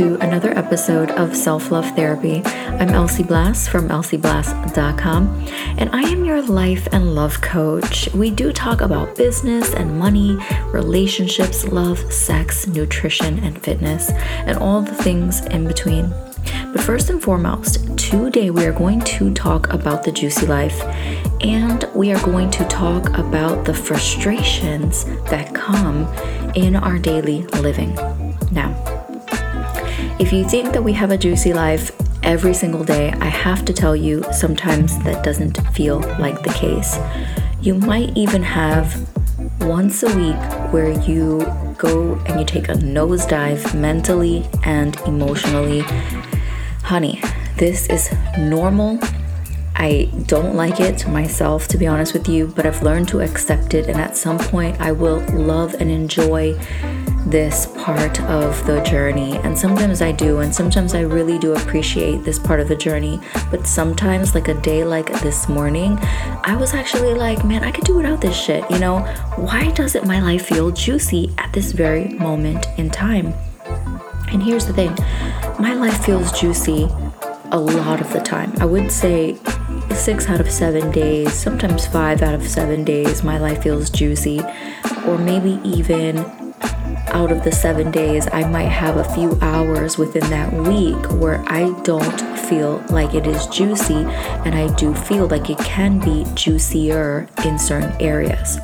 to another episode of Self Love Therapy. I'm Elsie Blass from elsieblass.com, and I am your life and love coach. We do talk about business and money, relationships, love, sex, nutrition, and fitness, and all the things in between. But first and foremost, today we are going to talk about the juicy life and we are going to talk about the frustrations that come in our daily living. Now, if you think that we have a juicy life every single day, I have to tell you, sometimes that doesn't feel like the case. You might even have once a week where you go and you take a nosedive mentally and emotionally. Honey, this is normal I don't like it myself, to be honest with you, but I've learned to accept it. And at some point, I will love and enjoy this part of the journey. And sometimes I do, and sometimes I really do appreciate this part of the journey. But sometimes, like a day like this morning, I was actually like, man, I could do without this shit. You know, why doesn't my life feel juicy at this very moment in time? And here's the thing my life feels juicy a lot of the time. I would say six out of seven days, sometimes five out of seven days, my life feels juicy. Or maybe even out of the seven days, I might have a few hours within that week where I don't feel like it is juicy, and I do feel like it can be juicier in certain areas.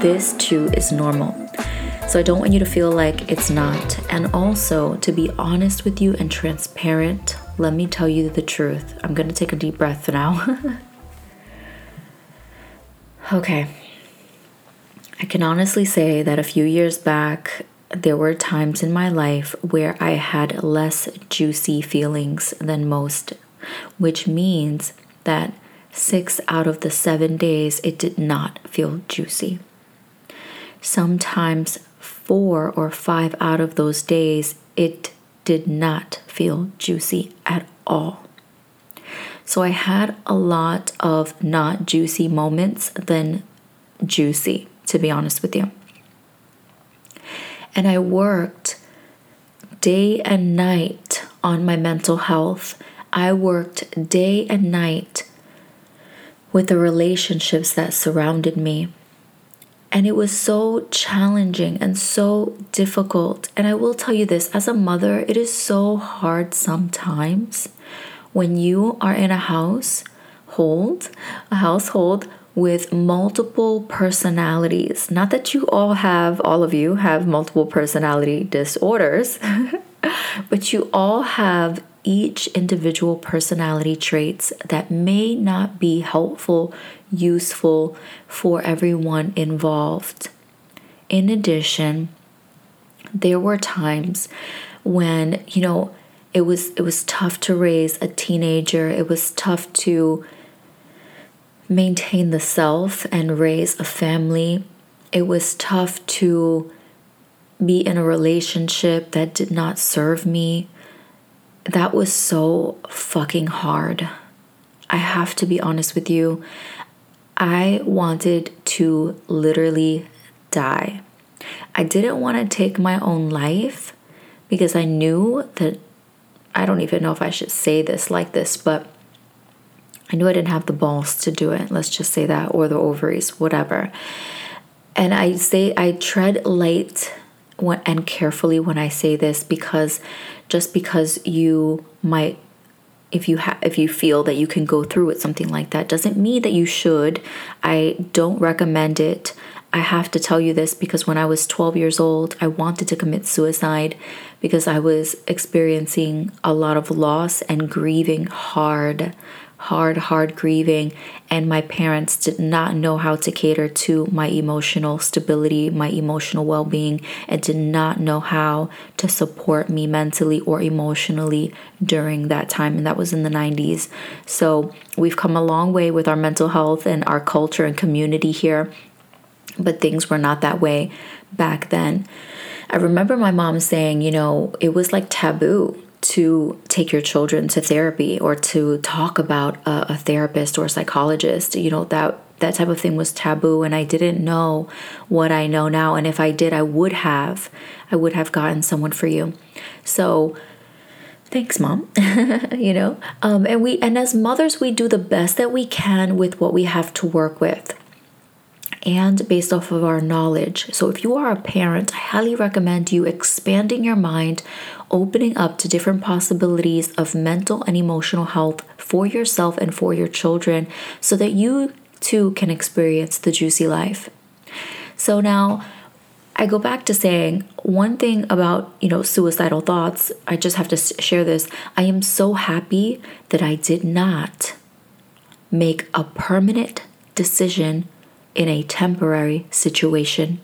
This too is normal. So I don't want you to feel like it's not. And also, to be honest with you and transparent, let me tell you the truth. I'm to take a deep breath now. okay. I can honestly say that a few years back, there were times in my life where I had less juicy feelings than most, which means that six out of the seven days it did not feel juicy. Sometimes four or five out of those days, it did not feel juicy at all. So I had a lot of not juicy moments than juicy, to be honest with you. And I worked day and night on my mental health. I worked day and night with the relationships that surrounded me. And it was so challenging and so difficult. And I will tell you this as a mother, it is so hard sometimes when you are in a household, a household with multiple personalities. Not that you all have, all of you have multiple personality disorders, but you all have each individual personality traits that may not be helpful, useful for everyone involved. In addition, there were times when, you know, it was it was tough to raise a teenager. It was tough to maintain the self and raise a family. It was tough to be in a relationship that did not serve me that was so fucking hard. I have to be honest with you. I wanted to literally die. I didn't want to take my own life because I knew that I don't even know if I should say this like this, but I knew I didn't have the balls to do it. Let's just say that, or the ovaries, whatever. And I say I tread light and carefully when I say this because just because you might if you have if you feel that you can go through with something like that doesn't mean that you should. I don't recommend it. I have to tell you this because when I was 12 years old, I wanted to commit suicide because I was experiencing a lot of loss and grieving hard hard, hard grieving, and my parents did not know how to cater to my emotional stability, my emotional well being, and did not know how to support me mentally or emotionally during that time. And that was in the 90s. So we've come a long way with our mental health and our culture and community here, but things were not that way back then. I remember my mom saying, you know, it was like taboo to take your children to therapy or to talk about a, a therapist or a psychologist you know that that type of thing was taboo and I didn't know what I know now and if I did I would have I would have gotten someone for you. So thanks mom you know um, and we and as mothers we do the best that we can with what we have to work with and based off of our knowledge. So, if you are a parent, I highly recommend you expanding your mind, opening up to different possibilities of mental and emotional health for yourself and for your children so that you too can experience the juicy life. So, now I go back to saying one thing about, you know, suicidal thoughts. I just have to share this. I am so happy that I did not make a permanent decision in a temporary situation.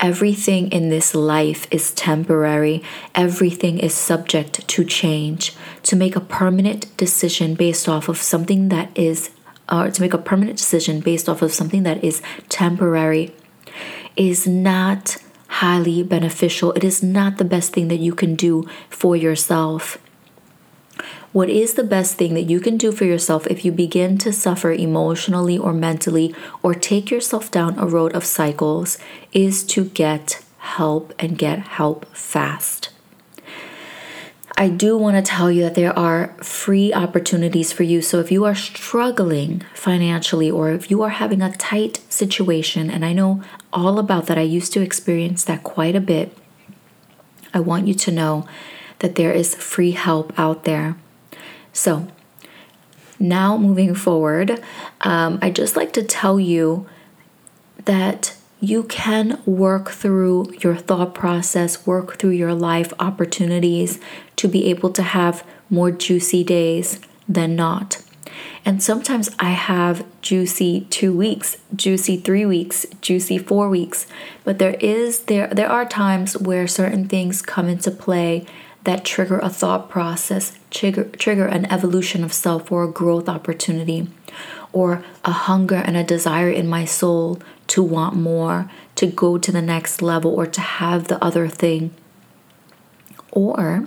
Everything in this life is temporary. Everything is subject to change. To make a permanent decision based off of something that is, or to make a permanent decision based off of something that is temporary is not highly beneficial. It is not the best thing that you can do for yourself. What is the best thing that you can do for yourself if you begin to suffer emotionally or mentally or take yourself down a road of cycles is to get help and get help fast. I do want to tell you that there are free opportunities for you. So if you are struggling financially or if you are having a tight situation, and I know all about that, I used to experience that quite a bit. I want you to know that there is free help out there. So, now moving forward, um, I just like to tell you that you can work through your thought process, work through your life opportunities to be able to have more juicy days than not. And sometimes I have juicy 2 weeks, juicy 3 weeks, juicy 4 weeks, but there is there there are times where certain things come into play that trigger a thought process, trigger, trigger an evolution of self or a growth opportunity, or a hunger and a desire in my soul to want more, to go to the next level, or to have the other thing. Or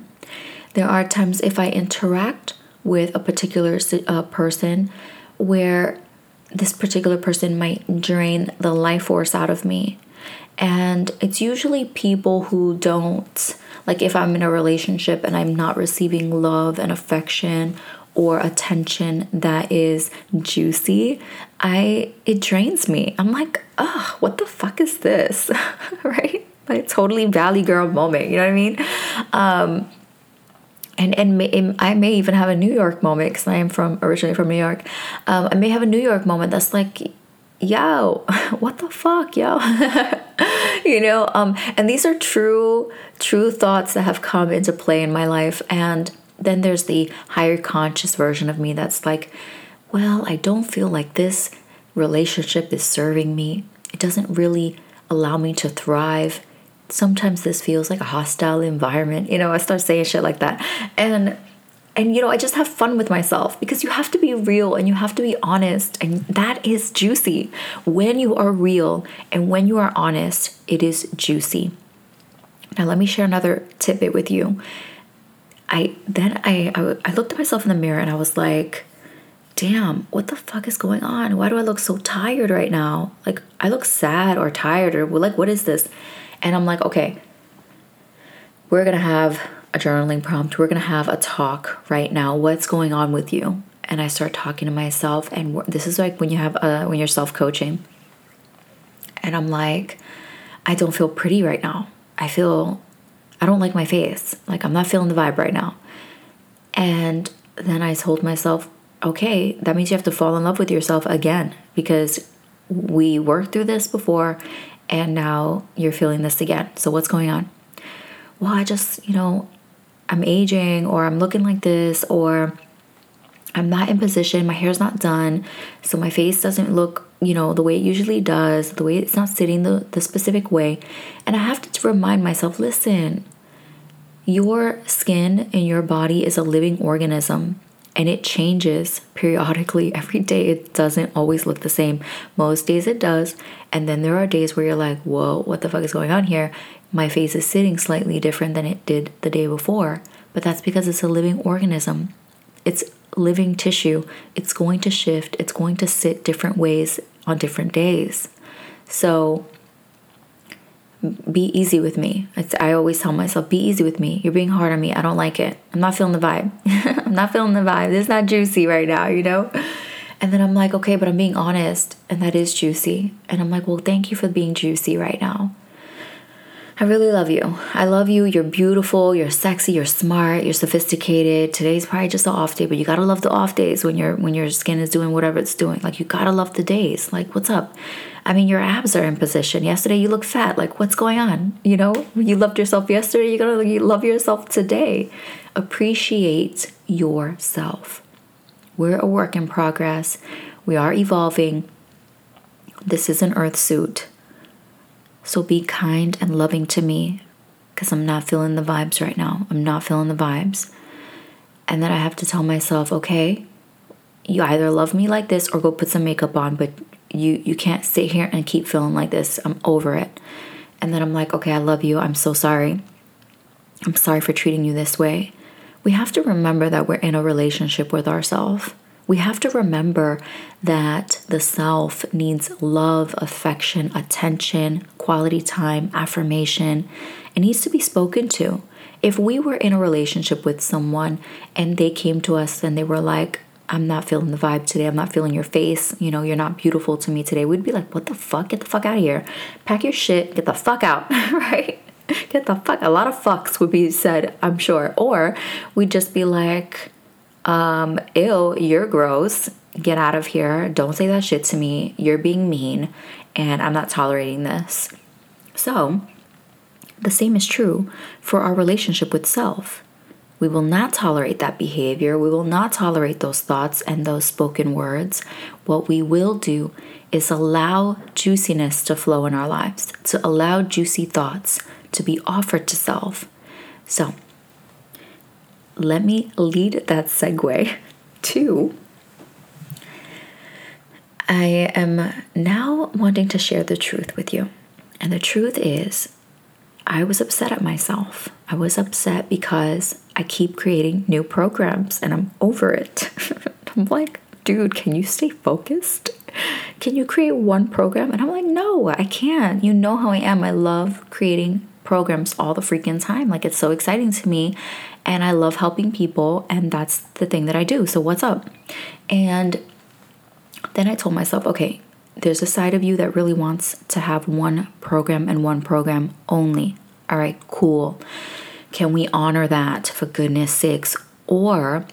there are times if I interact with a particular uh, person where this particular person might drain the life force out of me. And it's usually people who don't like if I'm in a relationship and I'm not receiving love and affection or attention that is juicy, I it drains me. I'm like, "Ugh, what the fuck is this?" right? Like totally valley girl moment, you know what I mean? Um and and may, I may even have a New York moment because I am from originally from New York. Um, I may have a New York moment that's like, yo, what the fuck, yo, you know. Um, and these are true true thoughts that have come into play in my life. And then there's the higher conscious version of me that's like, well, I don't feel like this relationship is serving me. It doesn't really allow me to thrive. Sometimes this feels like a hostile environment. You know, I start saying shit like that. And and you know, I just have fun with myself because you have to be real and you have to be honest and that is juicy. When you are real and when you are honest, it is juicy. Now, let me share another tidbit with you. I then I, I, I looked at myself in the mirror and I was like, damn, what the fuck is going on? Why do I look so tired right now? Like I look sad or tired or like what is this? And I'm like, okay, we're gonna have a journaling prompt. We're gonna have a talk right now. What's going on with you? And I start talking to myself, and this is like when you have uh, when you're self coaching, and I'm like, I don't feel pretty right now. I feel I don't like my face. Like I'm not feeling the vibe right now. And then I told myself, okay, that means you have to fall in love with yourself again because we worked through this before and now you're feeling this again. So what's going on? Well, I just, you know, I'm aging or I'm looking like this or I'm not in position, my hair's not done, so my face doesn't look, you know, the way it usually does, the way it's not sitting the, the specific way. And I have to remind myself listen, your skin and your body is a living organism and it changes periodically every day. It doesn't always look the same. Most days it does. And then there are days where you're like, whoa, what the fuck is going on here? My face is sitting slightly different than it did the day before. But that's because it's a living organism. It's living tissue, it's going to shift, it's going to sit different ways on different days. So be easy with me. It's, I always tell myself, be easy with me. You're being hard on me. I don't like it. I'm not feeling the vibe. I'm not feeling the vibe. It's not juicy right now, you know? And then I'm like, okay, but I'm being honest, and that is juicy. And I'm like, well, thank you for being juicy right now. I really love you. I love you. You're beautiful. You're sexy. You're smart. You're sophisticated. Today's probably just an off day, but you gotta love the off days when your when your skin is doing whatever it's doing. Like you gotta love the days. Like what's up? I mean, your abs are in position. Yesterday you look fat. Like what's going on? You know, you loved yourself yesterday. You gotta love yourself today. Appreciate yourself. We're a work in progress. We are evolving. This is an earth suit. So be kind and loving to me because I'm not feeling the vibes right now. I'm not feeling the vibes. And then I have to tell myself, okay, you either love me like this or go put some makeup on, but you you can't sit here and keep feeling like this. I'm over it. And then I'm like, okay, I love you. I'm so sorry. I'm sorry for treating you this way. We have to remember that we're in a relationship with ourselves. We have to remember that the self needs love, affection, attention, quality time, affirmation. It needs to be spoken to. If we were in a relationship with someone and they came to us and they were like, I'm not feeling the vibe today. I'm not feeling your face. You know, you're not beautiful to me today. We'd be like, what the fuck? Get the fuck out of here. Pack your shit. Get the fuck out. right? Get the fuck. A lot of fucks would be said, I'm sure. Or we'd just be like, um, ew, you're gross. Get out of here. Don't say that shit to me. You're being mean, and I'm not tolerating this. So, the same is true for our relationship with self. We will not tolerate that behavior. We will not tolerate those thoughts and those spoken words. What we will do is allow juiciness to flow in our lives, to allow juicy thoughts to be offered to self. So, let me lead that segue to I am now wanting to share the truth with you. And the truth is, I was upset at myself. I was upset because I keep creating new programs and I'm over it. I'm like, dude, can you stay focused? Can you create one program? And I'm like, no, I can't. You know how I am. I love creating programs all the freaking time. Like it's so exciting to me and I love helping people and that's the thing that I do. So what's up? And then I told myself, okay, there's a side of you that really wants to have one program and one program only. All right, cool. Can we honor that for goodness sakes? Or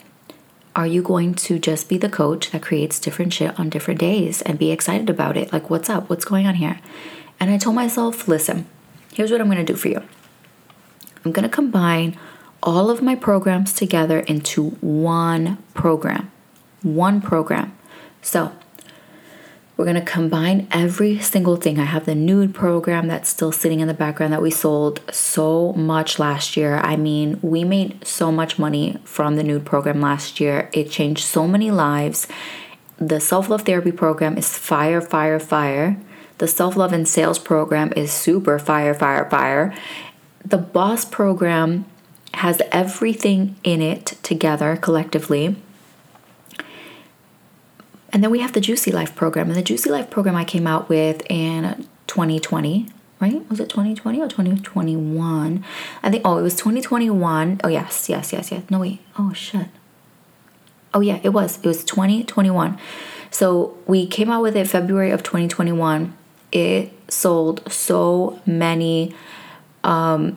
are you going to just be the coach that creates different shit on different days and be excited about it? Like, what's up? What's going on here? And I told myself, listen, here's what I'm going to do for you I'm going to combine all of my programs together into one program. One program. So, we're going to combine every single thing. I have the nude program that's still sitting in the background that we sold so much last year. I mean, we made so much money from the nude program last year. It changed so many lives. The self love therapy program is fire, fire, fire. The self love and sales program is super fire, fire, fire. The boss program has everything in it together collectively. And then we have the Juicy Life program. And the Juicy Life program I came out with in 2020, right? Was it 2020 or 2021? I think, oh, it was 2021. Oh, yes, yes, yes, yes. No, wait. Oh, shit. Oh, yeah, it was. It was 2021. So we came out with it February of 2021. It sold so many um,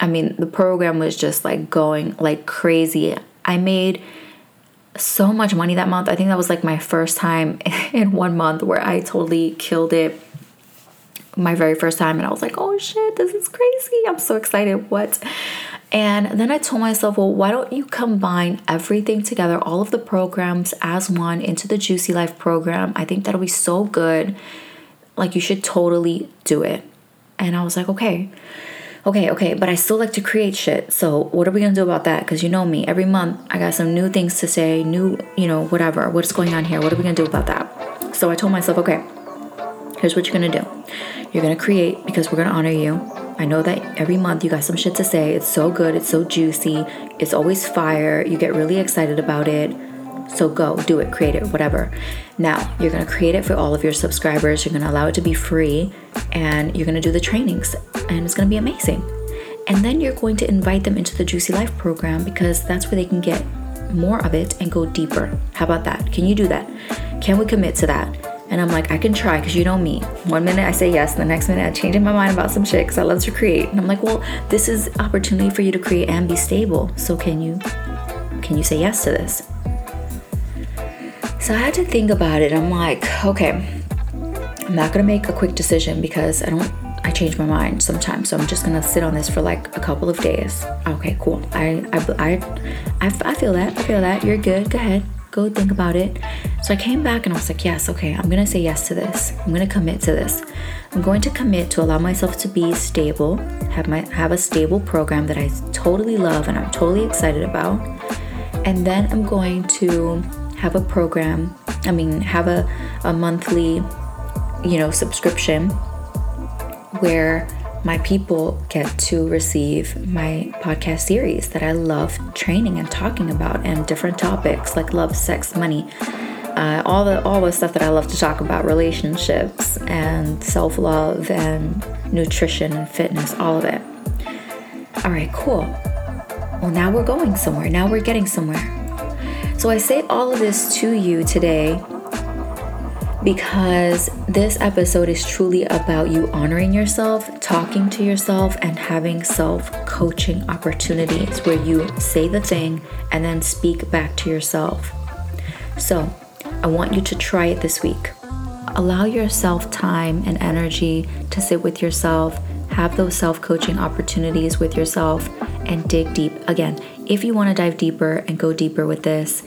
I mean, the program was just like going like crazy. I made so much money that month. I think that was like my first time in one month where I totally killed it. My very first time, and I was like, oh shit, this is crazy. I'm so excited. What? And then I told myself, well, why don't you combine everything together, all of the programs as one into the Juicy Life program? I think that'll be so good. Like, you should totally do it. And I was like, okay okay, okay, but I still like to create shit. So what are we gonna do about that? Because you know me, every month I got some new things to say, new, you know, whatever. What's going on here? What are we gonna do about that? So I told myself, okay, here's what you're gonna do. You're gonna create because we're gonna honor you. I know that every month you got some shit to say. It's so good, it's so juicy, it's always fire. You get really excited about it. So go, do it, create it, whatever. Now, you're gonna create it for all of your subscribers, you're gonna allow it to be free, and you're gonna do the trainings, and it's gonna be amazing. And then you're going to invite them into the Juicy Life program because that's where they can get more of it and go deeper. How about that? Can you do that? Can we commit to that? And I'm like, I can try because you know me. One minute I say yes, the next minute I'm changing my mind about some shit because I love to create. And I'm like, well, this is opportunity for you to create and be stable. So can you can you say yes to this? So I had to think about it. I'm like, okay, I'm not gonna make a quick decision because I don't I change my mind sometimes. So I'm just gonna sit on this for like a couple of days. Okay, cool. I I I I, feel that. I feel that. You're good. Go ahead. Go think about it. So I came back and I was like, yes, okay, I'm gonna say yes to this. I'm gonna commit to this. I'm going to commit to allow myself to be stable, have my have a stable program that I totally love and I'm totally excited about. And then I'm going to have a program, I mean, have a, a monthly, you know, subscription where my people get to receive my podcast series that I love training and talking about and different topics like love, sex, money, uh, all the all the stuff that I love to talk about, relationships and self love and nutrition and fitness, all of it. All right, cool. Well, now we're going somewhere. Now we're getting somewhere. So I say all of this to you today because this episode is truly about you honoring yourself, talking to yourself, and having self coaching opportunities where you say the thing and then speak back to yourself. So, I want you to try it this week. Allow yourself time and energy to sit with yourself, have those self coaching opportunities with yourself, and dig deep. Again, if you want to dive deeper and go deeper with this,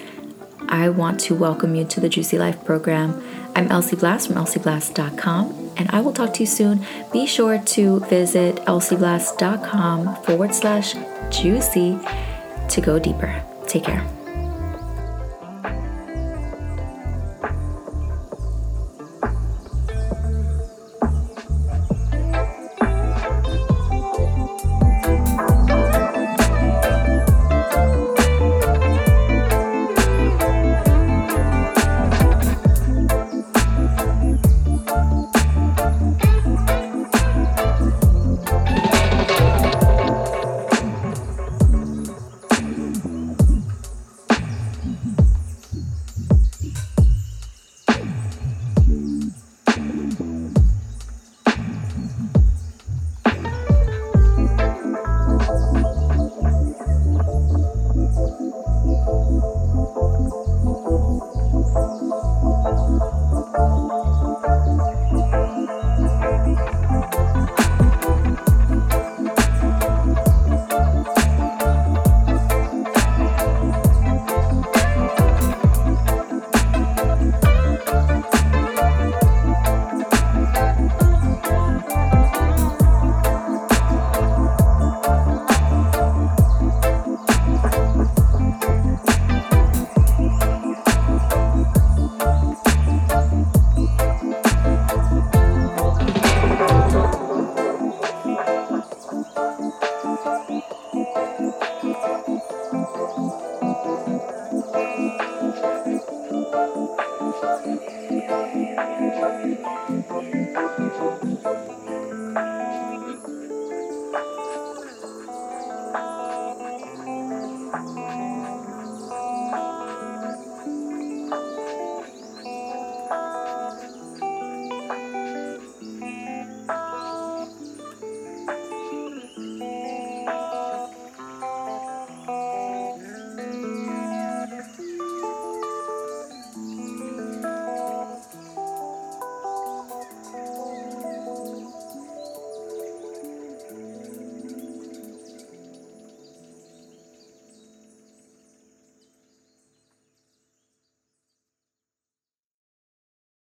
I want to welcome you to the Juicy Life program. I'm Elsie Blass from elsieblass.com, and I will talk to you soon. Be sure to visit elsieblass.com forward slash juicy to go deeper. Take care.